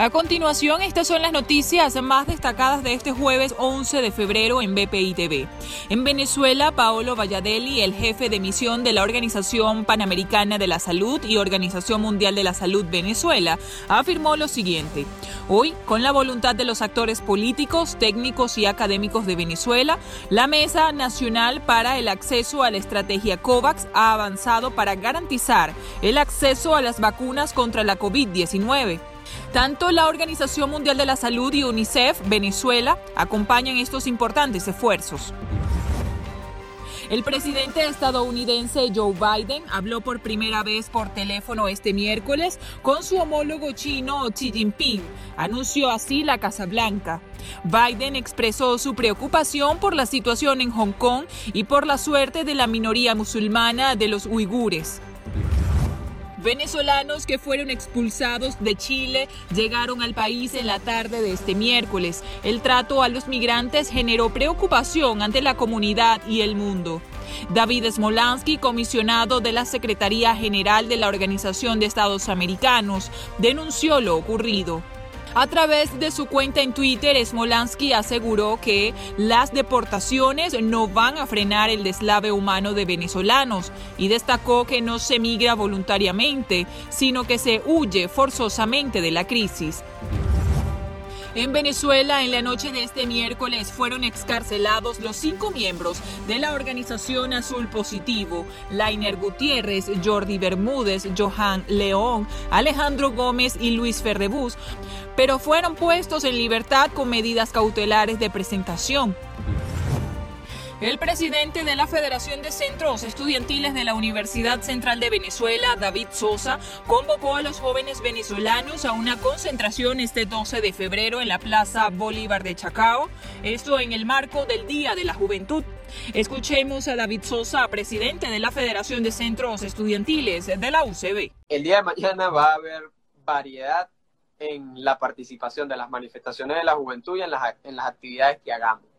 A continuación, estas son las noticias más destacadas de este jueves 11 de febrero en BPI TV. En Venezuela, Paolo Valladelli, el jefe de misión de la Organización Panamericana de la Salud y Organización Mundial de la Salud Venezuela, afirmó lo siguiente. Hoy, con la voluntad de los actores políticos, técnicos y académicos de Venezuela, la Mesa Nacional para el Acceso a la Estrategia COVAX ha avanzado para garantizar el acceso a las vacunas contra la COVID-19. Tanto la Organización Mundial de la Salud y UNICEF Venezuela acompañan estos importantes esfuerzos. El presidente estadounidense Joe Biden habló por primera vez por teléfono este miércoles con su homólogo chino Xi Jinping. Anunció así la Casa Blanca. Biden expresó su preocupación por la situación en Hong Kong y por la suerte de la minoría musulmana de los uigures. Venezolanos que fueron expulsados de Chile llegaron al país en la tarde de este miércoles. El trato a los migrantes generó preocupación ante la comunidad y el mundo. David Smolansky, comisionado de la Secretaría General de la Organización de Estados Americanos, denunció lo ocurrido. A través de su cuenta en Twitter, Smolansky aseguró que las deportaciones no van a frenar el deslave humano de venezolanos y destacó que no se migra voluntariamente, sino que se huye forzosamente de la crisis. En Venezuela, en la noche de este miércoles, fueron excarcelados los cinco miembros de la organización Azul Positivo, Lainer Gutiérrez, Jordi Bermúdez, Johan León, Alejandro Gómez y Luis Ferrebús, pero fueron puestos en libertad con medidas cautelares de presentación. El presidente de la Federación de Centros Estudiantiles de la Universidad Central de Venezuela, David Sosa, convocó a los jóvenes venezolanos a una concentración este 12 de febrero en la Plaza Bolívar de Chacao, esto en el marco del Día de la Juventud. Escuchemos a David Sosa, presidente de la Federación de Centros Estudiantiles de la UCB. El día de mañana va a haber variedad en la participación de las manifestaciones de la juventud y en las, en las actividades que hagamos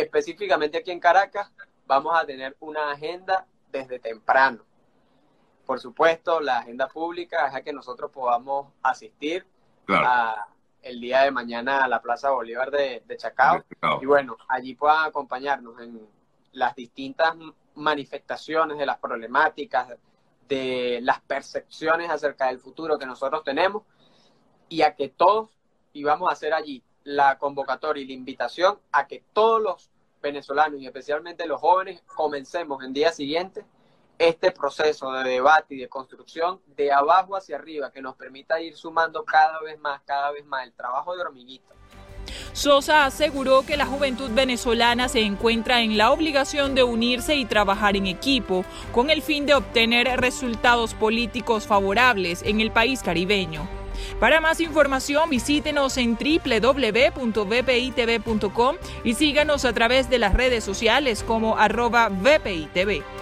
específicamente aquí en Caracas, vamos a tener una agenda desde temprano. Por supuesto, la agenda pública es a que nosotros podamos asistir el día de mañana a la Plaza Bolívar de, Chacao, Y bueno, allí puedan acompañarnos en las distintas manifestaciones de las problemáticas, de las percepciones acerca del futuro que nosotros tenemos y a que todos, y vamos a hacer allí la convocatoria y la invitación a que todos los venezolanos y especialmente los jóvenes comencemos en día siguiente este proceso de debate y de construcción de abajo hacia arriba que nos permita ir sumando cada vez más, cada vez más el trabajo de hormiguita. Sosa aseguró que la juventud venezolana se encuentra en la obligación de unirse y trabajar en equipo con el fin de obtener resultados políticos favorables en el país caribeño. Para más información visítenos en www.vpitv.com y síganos a través de las redes sociales como arroba VPITV.